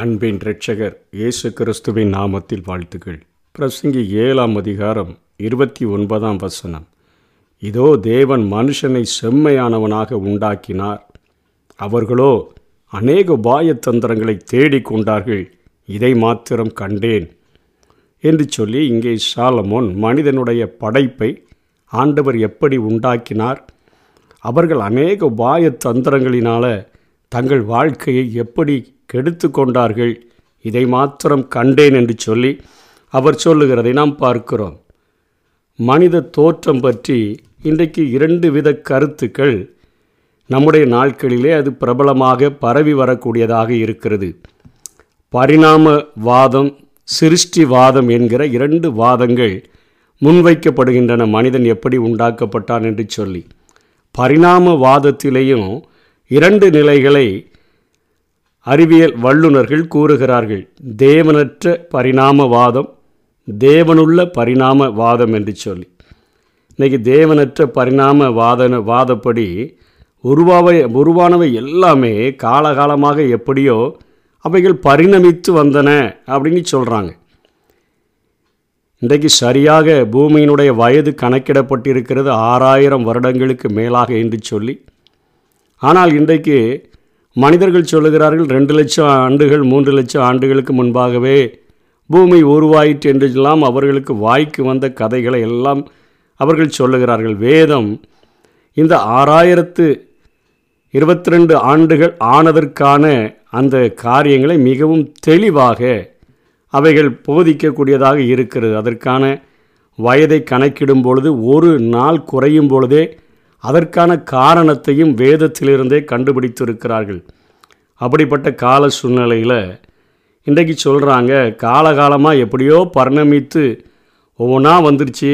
அன்பின் இரட்சகர் இயேசு கிறிஸ்துவின் நாமத்தில் வாழ்த்துக்கள். பிரசங்கி ஏழாம் அதிகாரம் இருபத்தி ஒன்பதாம் வசனம். இதோ தேவன் மனுஷனை செம்மையானவனாக உண்டாக்கினார். அவர்களோ அநேக உபாயத்தந்திரங்களை தேடிக் கொண்டார்கள். இதை மாத்திரம் கண்டேன். என்று சொல்லி இங்கே சாலமோன் மனிதனுடைய படைப்பை ஆண்டவர் எப்படி உண்டாக்கினார்? அவர்கள் அநேக உபாய தந்திரங்களினால் தங்கள் வாழ்க்கையை எப்படி கெடுத்து கொண்டார்கள் இதை மாத்திரம் கண்டேன் என்று சொல்லி அவர் சொல்லுகிறதை நாம் பார்க்கிறோம். மனித தோற்றம் பற்றி இன்றைக்கு இரண்டு வித கருத்துக்கள் நம்முடைய நாட்களிலே அது பிரபலமாக பரவி வரக்கூடியதாக இருக்கிறது. பரிணாமவாதம் சிருஷ்டிவாதம் என்கிற இரண்டு வாதங்கள் முன்வைக்கப்படுகின்றன. மனிதன் எப்படி உண்டாக்கப்பட்டான் என்று சொல்லி. பரிணாமவாதத்திலேயும் இரண்டு நிலைகளை அறிவியல் வல்லுநர்கள் கூறுகிறார்கள் தேவனற்ற பரிணாமவாதம் தேவனுள்ள பரிணாமவாதம் என்று சொல்லி. இன்றைக்கி தேவனற்ற பரிணாம வாதன வாதப்படி உருவாவை உருவானவை எல்லாமே காலகாலமாக எப்படியோ அவைகள் பரிணமித்து வந்தன அப்படின்னு சொல்கிறாங்க இன்றைக்கு சரியாக பூமியினுடைய வயது கணக்கிடப்பட்டிருக்கிறது ஆறாயிரம் வருடங்களுக்கு மேலாக என்று சொல்லி. ஆனால் இன்றைக்கு மனிதர்கள் சொல்லுகிறார்கள் ரெண்டு லட்சம் ஆண்டுகள் மூன்று லட்சம் ஆண்டுகளுக்கு முன்பாகவே பூமி உருவாயிற்று என்றெல்லாம் அவர்களுக்கு வாய்க்கு வந்த கதைகளை எல்லாம் அவர்கள் சொல்லுகிறார்கள். வேதம் இந்த ஆறாயிரத்து இருபத்தி ரெண்டு ஆண்டுகள் ஆனதற்கான அந்த காரியங்களை மிகவும் தெளிவாக அவைகள் போதிக்கக்கூடியதாக இருக்கிறது. அதற்கான வயதை கணக்கிடும் பொழுது ஒரு நாள் குறையும் பொழுதே அதற்கான காரணத்தையும் வேதத்திலிருந்தே கண்டுபிடித்திருக்கிறார்கள். அப்படிப்பட்ட கால சூழ்நிலையில் இன்றைக்கு சொல்கிறாங்க காலகாலமாக எப்படியோ பரிணமித்து ஒவ்வொன்றா வந்துருச்சு.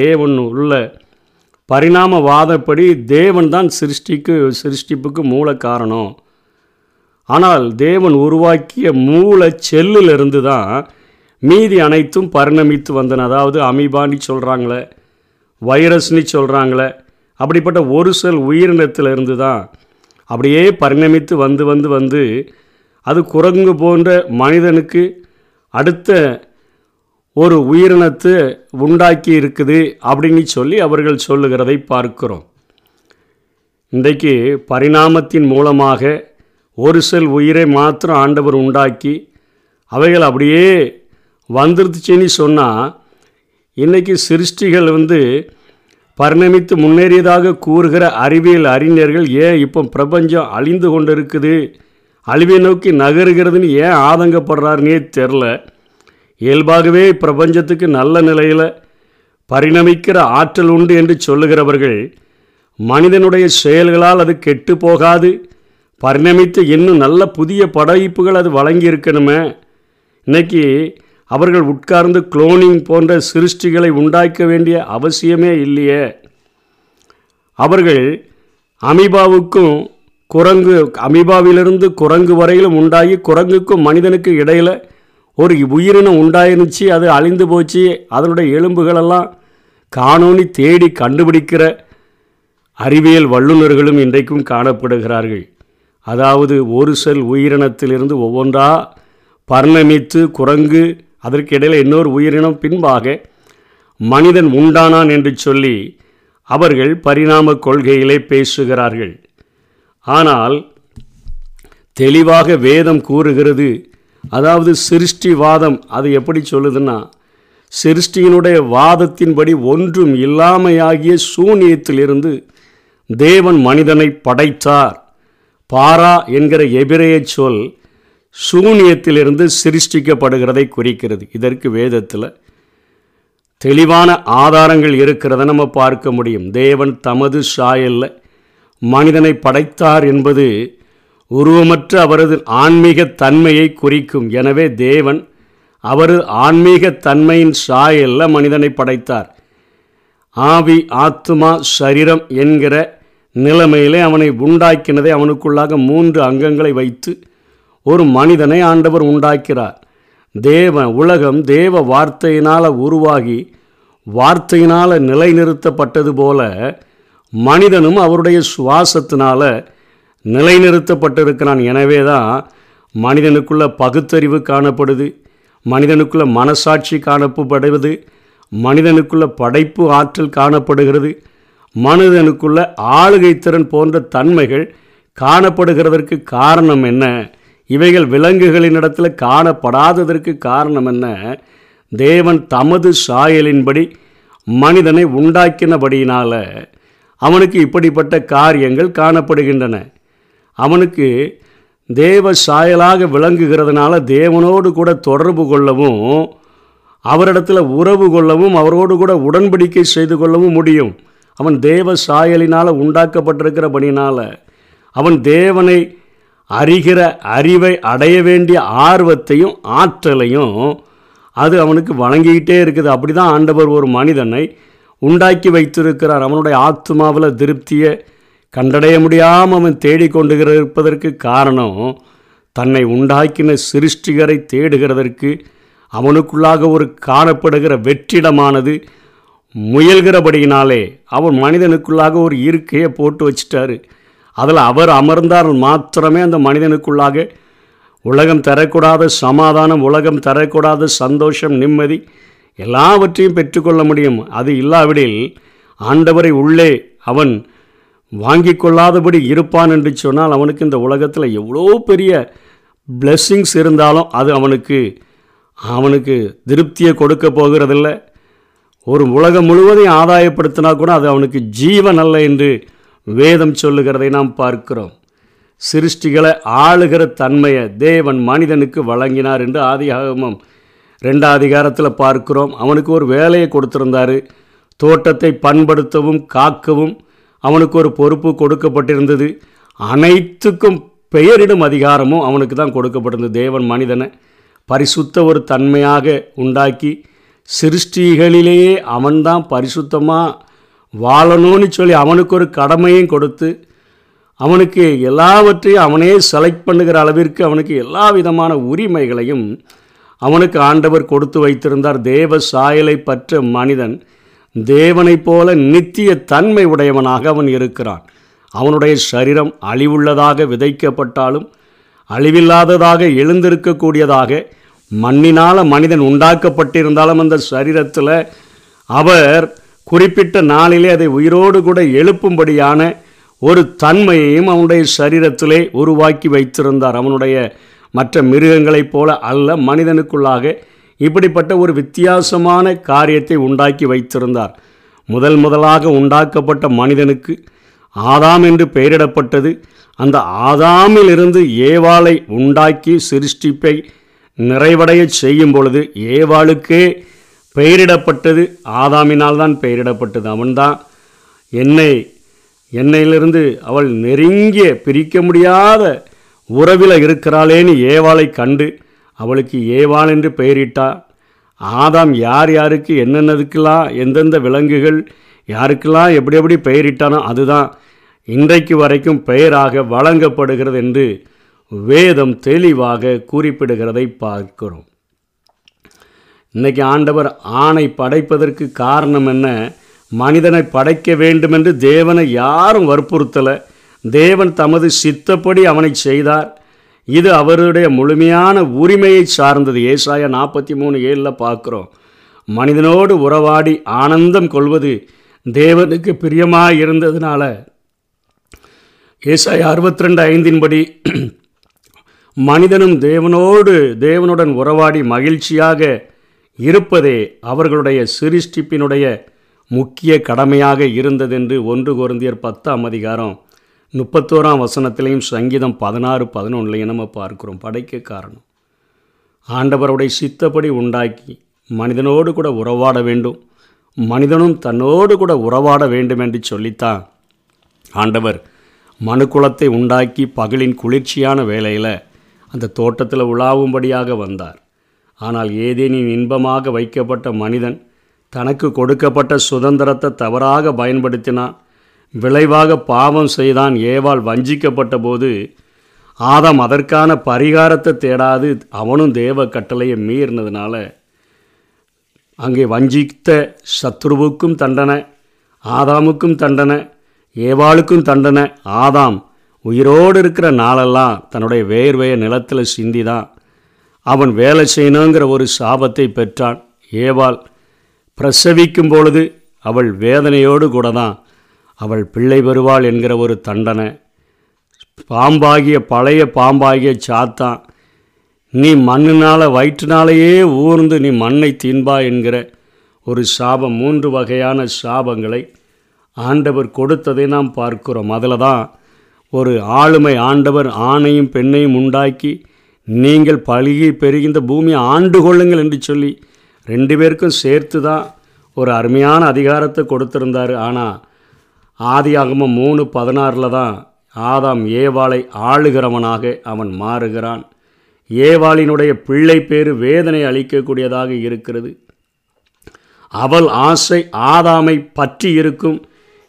தேவன் உள்ள பரிணாமவாதப்படி தேவன் தான் சிருஷ்டிக்கு சிருஷ்டிப்புக்கு மூல காரணம். ஆனால் தேவன் உருவாக்கிய மூல செல்லிலிருந்து தான் மீதி அனைத்தும் பரிணமித்து வந்தன. அதாவது அமீபான்னு சொல்கிறாங்களே வைரஸ்னு சொல்கிறாங்களே அப்படிப்பட்ட ஒரு செல் உயிரினத்திலிருந்து தான் அப்படியே பரிணமித்து வந்து வந்து வந்து அது குரங்கு போன்ற மனிதனுக்கு அடுத்த ஒரு உயிரினத்தை உண்டாக்கி இருக்குது அப்படின்னு சொல்லி அவர்கள் சொல்லுகிறதை பார்க்கிறோம். இன்றைக்கு பரிணாமத்தின் மூலமாக ஒரு செல் உயிரை மாத்திரம் ஆண்டவர் உண்டாக்கி அவைகள் அப்படியே வந்துருச்சுன்னு சொன்னால் இன்றைக்கி சிருஷ்டிகள் வந்து பரிணமித்து முன்னேறியதாக கூறுகிற அறிவியல் அறிஞர்கள் ஏன் இப்போ பிரபஞ்சம் அழிந்து கொண்டு இருக்குது அழிவை நோக்கி நகருகிறதுன்னு ஏன் ஆதங்கப்படுறாருனே தெரில. இயல்பாகவே பிரபஞ்சத்துக்கு நல்ல நிலையில் பரிணமிக்கிற ஆற்றல் உண்டு என்று சொல்லுகிறவர்கள் மனிதனுடைய செயல்களால் அது கெட்டு போகாது. பரிணமித்து இன்னும் நல்ல புதிய படைப்புகள் அது வழங்கி இருக்கணுமே இன்னைக்கு அவர்கள் உட்கார்ந்து குளோனிங் போன்ற சிருஷ்டிகளை உண்டாக்க வேண்டிய அவசியமே இல்லையே. அவர்கள் அமீபாவுக்கும் குரங்கு அமீபாவிலிருந்து குரங்கு வரையிலும் உண்டாகி குரங்குக்கும் மனிதனுக்கு இடையில் ஒரு உயிரினம் உண்டாயிருந்துச்சு அது அழிந்து போச்சு. அதனுடைய எலும்புகளெல்லாம் காணோனி தேடி கண்டுபிடிக்கிற அறிவியல் வல்லுநர்களும் இன்றைக்கும் காணப்படுகிறார்கள். அதாவது ஒரு செல் உயிரினத்திலிருந்து ஒவ்வொன்றா பரிணமித்து குரங்கு அதற்கு இடையில் இன்னொரு உயிரினம் பின்பாக மனிதன் உண்டானான் என்று சொல்லி அவர்கள் பரிணாம கொள்கையிலே பேசுகிறார்கள். ஆனால் தெளிவாக வேதம் கூறுகிறது. அதாவது சிருஷ்டிவாதம் அது எப்படி சொல்லுதுன்னா சிருஷ்டியினுடைய வாதத்தின்படி ஒன்றும் இல்லாமையாகிய சூனியத்திலிருந்து தேவன் மனிதனை படைத்தார். பாரா என்கிற எபிரேய சொல் சூனியத்திலிருந்து சிருஷ்டிக்கப்படுகிறதை குறிக்கிறது. இதற்கு வேதத்தில் தெளிவான ஆதாரங்கள் இருக்கிறத நம்ம பார்க்க முடியும். தேவன் தமது சாயல்ல மனிதனை படைத்தார் என்பது உருவமற்ற அவரது ஆன்மீக தன்மையை குறிக்கும். எனவே தேவன் அவரது ஆன்மீக தன்மையின் சாயல்ல மனிதனை படைத்தார். ஆவி ஆத்மா சரீரம் என்கிற நிலைமையிலே அவனை உண்டாக்கினதை அவனுக்குள்ளாக மூன்று அங்கங்களை வைத்து ஒரு மனிதனை ஆண்டவர் உண்டாக்கிறார். தேவ உலகம் தேவ வார்த்தையினால் உருவாகி வார்த்தையினால் நிலைநிறுத்தப்பட்டது போல மனிதனும் அவருடைய சுவாசத்தினால் நிலைநிறுத்தப்பட்டிருக்கிறான். எனவே தான் மனிதனுக்குள்ள பகுத்தறிவு காணப்படுது மனிதனுக்குள்ள மனசாட்சி காணப்படுவது மனிதனுக்குள்ள படைப்பு ஆற்றல் காணப்படுகிறது மனிதனுக்குள்ள ஆளுகை திறன் போன்ற தன்மைகள் காணப்படுகிறதற்கு காரணம் என்ன? இவைகள் விலங்குகளின் காணப்படாததற்கு காரணம் என்ன? தேவன் தமது சாயலின்படி மனிதனை உண்டாக்கினபடியினால் அவனுக்கு இப்படிப்பட்ட காரியங்கள் காணப்படுகின்றன. அவனுக்கு தேவ சாயலாக விளங்குகிறதுனால தேவனோடு கூட தொடர்பு கொள்ளவும் அவரிடத்தில் உறவு கொள்ளவும் அவரோடு கூட உடன்படிக்கை செய்து கொள்ளவும் முடியும். அவன் தேவ சாயலினால் உண்டாக்கப்பட்டிருக்கிறபடினால் அவன் தேவனை அறிகிற அறிவை அடைய வேண்டிய ஆர்வத்தையும் ஆற்றலையும் அது அவனுக்கு வழங்கிக்கிட்டே இருக்குது. அப்படி தான் ஆண்டவர் ஒரு மனிதனை உண்டாக்கி வைத்திருக்கிறார். அவனுடைய ஆத்மாவில் திருப்தியை கண்டடைய முடியாமல் அவன் தேடிக்கொண்டு இருப்பதற்கு காரணம் தன்னை உண்டாக்கின சிருஷ்டிகரை தேடுகிறதற்கு அவனுக்குள்ளாக ஒரு காணப்படுகிற வெற்றிடமானது முயல்கிறபடியினாலே அவன் மனிதனுக்குள்ளாக ஒரு இருக்கையை போட்டு வச்சிட்டாரு. அதில் அவர் அமர்ந்தால் மாத்திரமே அந்த மனிதனுக்குள்ளாக உலகம் தரக்கூடாத சமாதானம் உலகம் தரக்கூடாத சந்தோஷம் நிம்மதி எல்லாவற்றையும் பெற்றுக்கொள்ள முடியும். அது இல்லாவிடில் ஆண்டவரை உள்ளே அவன் வாங்கி கொள்ளாதபடி இருப்பான் என்று சொன்னால் அவனுக்கு இந்த உலகத்தில் எவ்வளோ பெரிய பிளெஸ்ஸிங்ஸ் இருந்தாலும் அது அவனுக்கு அவனுக்கு திருப்தியை கொடுக்க போகிறதில்ல. ஒரு உலகம் முழுவதையும் ஆதாயப்படுத்தினா கூட அது அவனுக்கு ஜீவன் அல்ல என்று வேதம் சொல்லுகிறதை நாம் பார்க்கிறோம். சிருஷ்டிகளை ஆளுகிற தன்மையை தேவன் மனிதனுக்கு வழங்கினார் என்று ஆதிகாகமம் ரெண்டாம் அதிகாரத்தில் பார்க்கிறோம். அவனுக்கு ஒரு வேலையை கொடுத்திருந்தார். தோட்டத்தை பண்படுத்தவும் காக்கவும் அவனுக்கு ஒரு பொறுப்பு கொடுக்கப்பட்டிருந்தது. அனைத்துக்கும் பெயரிடும் அதிகாரமும் அவனுக்கு தான் கொடுக்கப்பட்டிருந்தது. தேவன் மனிதனை பரிசுத்த ஒரு தன்மையாக உண்டாக்கி சிருஷ்டிகளிலேயே அவன்தான் பரிசுத்தமாக வாழணும்னு சொல்லி அவனுக்கு ஒரு கடமையும் கொடுத்து அவனுக்கு எல்லாவற்றையும் அவனே செலக்ட் பண்ணுகிற அளவிற்கு அவனுக்கு எல்லா விதமான உரிமைகளையும் அவனுக்கு ஆண்டவர் கொடுத்து வைத்திருந்தார். தேவ சாயலை பற்ற மனிதன் தேவனைப் போல நித்திய தன்மை உடையவனாக அவன் இருக்கிறான். அவனுடைய சரீரம் அழிவுள்ளதாக விதைக்கப்பட்டாலும் அழிவில்லாததாக எழுந்திருக்கக்கூடியதாக மண்ணினால் மனிதன் உண்டாக்கப்பட்டிருந்தாலும் அந்த சரீரத்தில் அவர் குறிப்பிட்ட நாளிலே அதை உயிரோடு கூட எழுப்பும்படியான ஒரு தன்மையையும் அவனுடைய சரீரத்திலே உருவாக்கி வைத்திருந்தார். அவனுடைய மற்ற மிருகங்களைப் போல அல்ல மனிதனுக்குள்ளாக இப்படிப்பட்ட ஒரு வித்தியாசமான காரியத்தை உண்டாக்கி வைத்திருந்தார். முதல் முதலாக உண்டாக்கப்பட்ட மனிதனுக்கு ஆதாம் என்று பெயரிடப்பட்டது. அந்த ஆதாமிலிருந்து ஏவாளை உண்டாக்கி சிருஷ்டிப்பை நிறைவடைய செய்யும் பொழுது ஏவாளுக்கே பெயரிடப்பட்டது. ஆதாமினால் தான் பெயரிடப்பட்டது. அவன்தான் என்னை என்னையிலிருந்து அவள் நெருங்கிய பிரிக்க முடியாத உறவில் இருக்கிறாளேன்னு ஏவாளை கண்டு அவளுக்கு ஏவாள் என்று பெயரிட்டா. ஆதாம் யார் யாருக்கு என்னென்னதுக்கெல்லாம் எந்தெந்த விலங்குகள் யாருக்கெல்லாம் எப்படி எப்படி பெயரிட்டானோ அதுதான் இன்றைக்கு வரைக்கும் பெயராக வழங்கப்படுகிறது என்று வேதம் தெளிவாக குறிப்பிடுகிறதை பார்க்கிறோம். இன்றைக்கி ஆண்டவர் ஆணை படைப்பதற்கு காரணம் என்ன? மனிதனை படைக்க வேண்டும் என்று தேவனை யாரும் வற்புறுத்தலை. தேவன் தமது சித்தப்படி அவனை செய்தார். இது அவருடைய முழுமையான உரிமையை சார்ந்தது. ஏசாய நாற்பத்தி மூணு ஏழில் பார்க்குறோம். மனிதனோடு உறவாடி ஆனந்தம் கொள்வது தேவனுக்கு பிரியமாக இருந்ததுனால. ஏசாய அறுபத்தி ரெண்டு ஐந்தின்படி மனிதனும் தேவனோடு தேவனுடன் உறவாடி மகிழ்ச்சியாக இருப்பதே அவர்களுடைய சிருஷ்டிப்பினுடைய முக்கிய கடமையாக இருந்ததென்று ஒன்று குருந்தியர் பத்தாம் அதிகாரம் முப்பத்தோராம் வசனத்திலையும் சங்கீதம் பதினாறு பதினொன்றுலையும் நம்ம பார்க்குறோம். படைக்க காரணம். ஆண்டவருடைய சித்தப்படி உண்டாக்கி மனிதனோடு கூட உறவாட வேண்டும். மனிதனும் தன்னோடு கூட உறவாட வேண்டும் என்று சொல்லித்தான். ஆண்டவர் மனுக்குளத்தை உண்டாக்கி பகலின் குளிர்ச்சியான வேலையில் அந்த தோட்டத்தில் உலாவும்படியாக வந்தார். ஆனால் ஏதேனின் இன்பமாக வைக்கப்பட்ட மனிதன் தனக்கு கொடுக்கப்பட்ட சுதந்திரத்தை தவறாக பயன்படுத்தினான் விளைவாக பாவம் செய்தான் ஏவால் வஞ்சிக்கப்பட்ட போது ஆதாம் அதற்கான பரிகாரத்தை தேடாது அவனும் தேவ கட்டளையை மீறினதுனால அங்கே வஞ்சித்த சத்ருவுக்கும் தண்டனை ஆதாமுக்கும் தண்டனை ஏவாளுக்கும் தண்டனை. ஆதாம் உயிரோடு இருக்கிற நாளெல்லாம் தன்னுடைய வேர்வையை நிலத்தில் சிந்தி தான் அவன் வேலை செய்யணுங்கிற ஒரு சாபத்தை பெற்றான். ஏவாள் பிரசவிக்கும் பொழுது அவள் வேதனையோடு கூட தான் அவள் பிள்ளை பெறுவாள் என்கிற ஒரு தண்டனை. பாம்பாகிய பழைய பாம்பாகிய சாத்தான் நீ மண்ணினால் வயிற்றுனாலேயே ஊர்ந்து நீ மண்ணை தீன்பா என்கிற ஒரு சாபம் மூன்று வகையான சாபங்களை ஆண்டவர் கொடுத்ததை நாம் பார்க்கிறோம். அதில் தான் ஒரு ஆளுமை ஆண்டவர் ஆணையும் பெண்ணையும் உண்டாக்கி நீங்கள் பழுகி பெருகின்ற பூமியை ஆண்டு கொள்ளுங்கள் என்று சொல்லி ரெண்டு பேருக்கும் சேர்த்து தான் ஒரு அருமையான அதிகாரத்தை கொடுத்துருந்தார். ஆனால் ஆதி ஆகமும் மூணு பதினாறில் தான் ஆதாம் ஏவாளை ஆளுகிறவனாக அவன் மாறுகிறான். ஏவாளினுடைய பிள்ளை பேரு வேதனை அளிக்கக்கூடியதாக இருக்கிறது. அவள் ஆசை ஆதாமை பற்றி இருக்கும்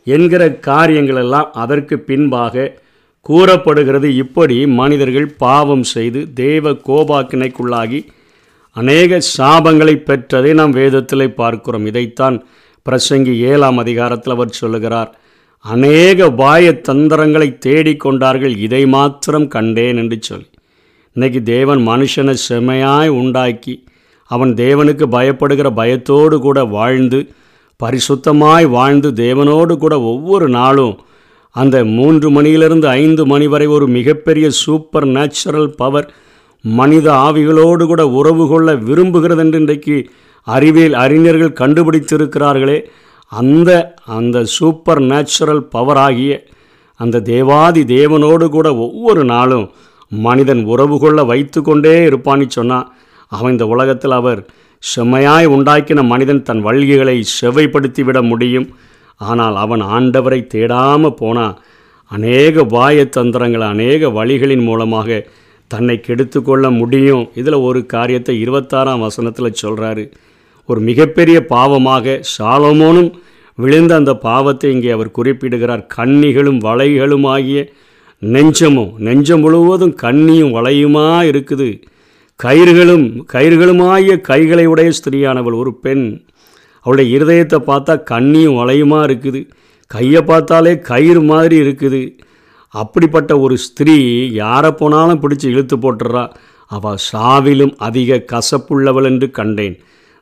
என்கிற காரியங்களெல்லாம் அதற்கு பின்பாக கூறப்படுகிறது இப்படி மனிதர்கள் பாவம் செய்து தேவ கோபாக்கினைக்குள்ளாகி அநேக சாபங்களை பெற்றதை நாம் வேதத்தில் பார்க்கிறோம். இதைத்தான் பிரசங்கி ஏழாம் அதிகாரத்தில் அவர் சொல்லுகிறார் அநேக பாய தந்திரங்களை தேடிக்கொண்டார்கள் இதை மாத்திரம் கண்டேன் என்று சொல்லி. இன்றைக்கி தேவன் மனுஷனை செமையாய் உண்டாக்கி அவன் தேவனுக்கு பயப்படுகிற பயத்தோடு கூட வாழ்ந்து பரிசுத்தமாய் வாழ்ந்து தேவனோடு கூட ஒவ்வொரு நாளும் அந்த மூன்று மணியிலிருந்து ஐந்து மணி வரை ஒரு மிகப்பெரிய சூப்பர் நேச்சுரல் பவர் மனித ஆவிகளோடு கூட உறவு கொள்ள விரும்புகிறது என்று இன்றைக்கு அறிவியல் அறிஞர்கள் கண்டுபிடித்திருக்கிறார்களே. அந்த அந்த சூப்பர் நேச்சுரல் பவராகிய அந்த தேவாதி தேவனோடு கூட ஒவ்வொரு நாளும் மனிதன் உறவு கொள்ள வைத்து கொண்டே இருப்பான்னு சொன்னால் அவன் இந்த உலகத்தில் அவர் செம்மையாய் உண்டாக்கின மனிதன் தன் வழிகளை செவைப்படுத்தி விட முடியும். ஆனால் அவன் ஆண்டவரை தேடாமல் போனால் அநேக பாய அநேக வழிகளின் மூலமாக தன்னை கெடுத்து கொள்ள முடியும். இதில் ஒரு காரியத்தை இருபத்தாறாம் வசனத்தில் சொல்கிறாரு ஒரு மிகப்பெரிய பாவமாக சாலமோனும் விழுந்த அந்த பாவத்தை இங்கே அவர் குறிப்பிடுகிறார். கன்னிகளும் வளைகளும் ஆகிய நெஞ்சமும் நெஞ்சம் முழுவதும் கண்ணியும் வளையுமா இருக்குது? கயிறுகளும் கயிறுகளுமாகிய கைகளை உடைய ஸ்திரீயானவள் ஒரு பெண் அவளுடைய இருதயத்தை பார்த்தா கண்ணியும் வளையுமா இருக்குது. கையை பார்த்தாலே கயிறு மாதிரி இருக்குது. அப்படிப்பட்ட ஒரு ஸ்திரீ யாரை போனாலும் பிடிச்சி இழுத்து போட்டுறா அவள் சாவிலும் அதிக கசப்புள்ளவள் என்று கண்டேன்.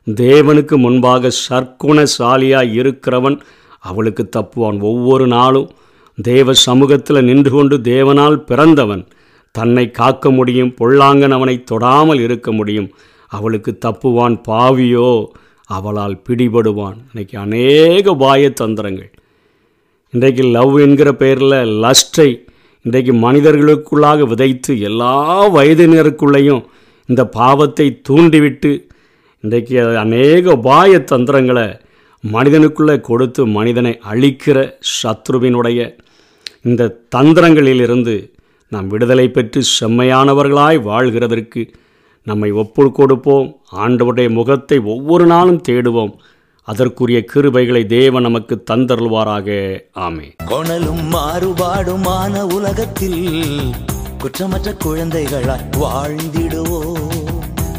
தேவனுக்கு முன்பாக சர்க்குணசாலியாக இருக்கிறவன் அவளுக்கு தப்புவான் ஒவ்வொரு நாளும். தேவ சமூகத்தில் நின்று கொண்டு தேவனால் பிறந்தவன். தன்னை காக்க முடியும் பொல்லாங்கன் அவனை தொடாமல் இருக்க முடியும். அவளுக்கு தப்புவான் பாவியோ. அவளால் பிடிபடுவான். இன்றைக்கி அநேக பாய தந்திரங்கள். இன்றைக்கு லவ் என்கிற பெயரில் லஸ்டை இன்றைக்கு மனிதர்களுக்குள்ளாக விதைத்து எல்லா வயதினருக்குள்ளேயும் இந்த பாவத்தை தூண்டிவிட்டு இன்றைக்கு அநேக உபாய தந்திரங்களை மனிதனுக்குள்ளே கொடுத்து மனிதனை அழிக்கிற சத்ருவினுடைய இந்த தந்திரங்களிலிருந்து நாம் விடுதலை பெற்று செம்மையானவர்களாய் வாழ்கிறதற்கு நம்மை ஒப்பு கொடுப்போம் ஆண்டவருடைய முகத்தை ஒவ்வொரு நாளும் தேடுவோம். அதற்குரிய கிருபைகளை தேவன் நமக்கு தந்தருள்வாராக. ஆமே கொணலும் மாறுபாடுமான உலகத்தில் குற்றமற்ற குழந்தைகளாய் வாழ்ந்திடுவோ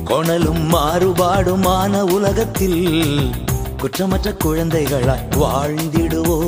கொணலும் மாறுபாடுமான உலகத்தில் குற்றமற்ற குழந்தைகளாய் வாழ்ந்திடுவோ